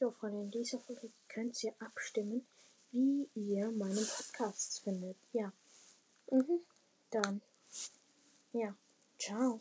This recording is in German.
Jo, Freunde, in dieser Folge könnt ihr abstimmen, wie ihr meinen Podcast findet. Ja. Mhm. Dann. Ja. Ciao.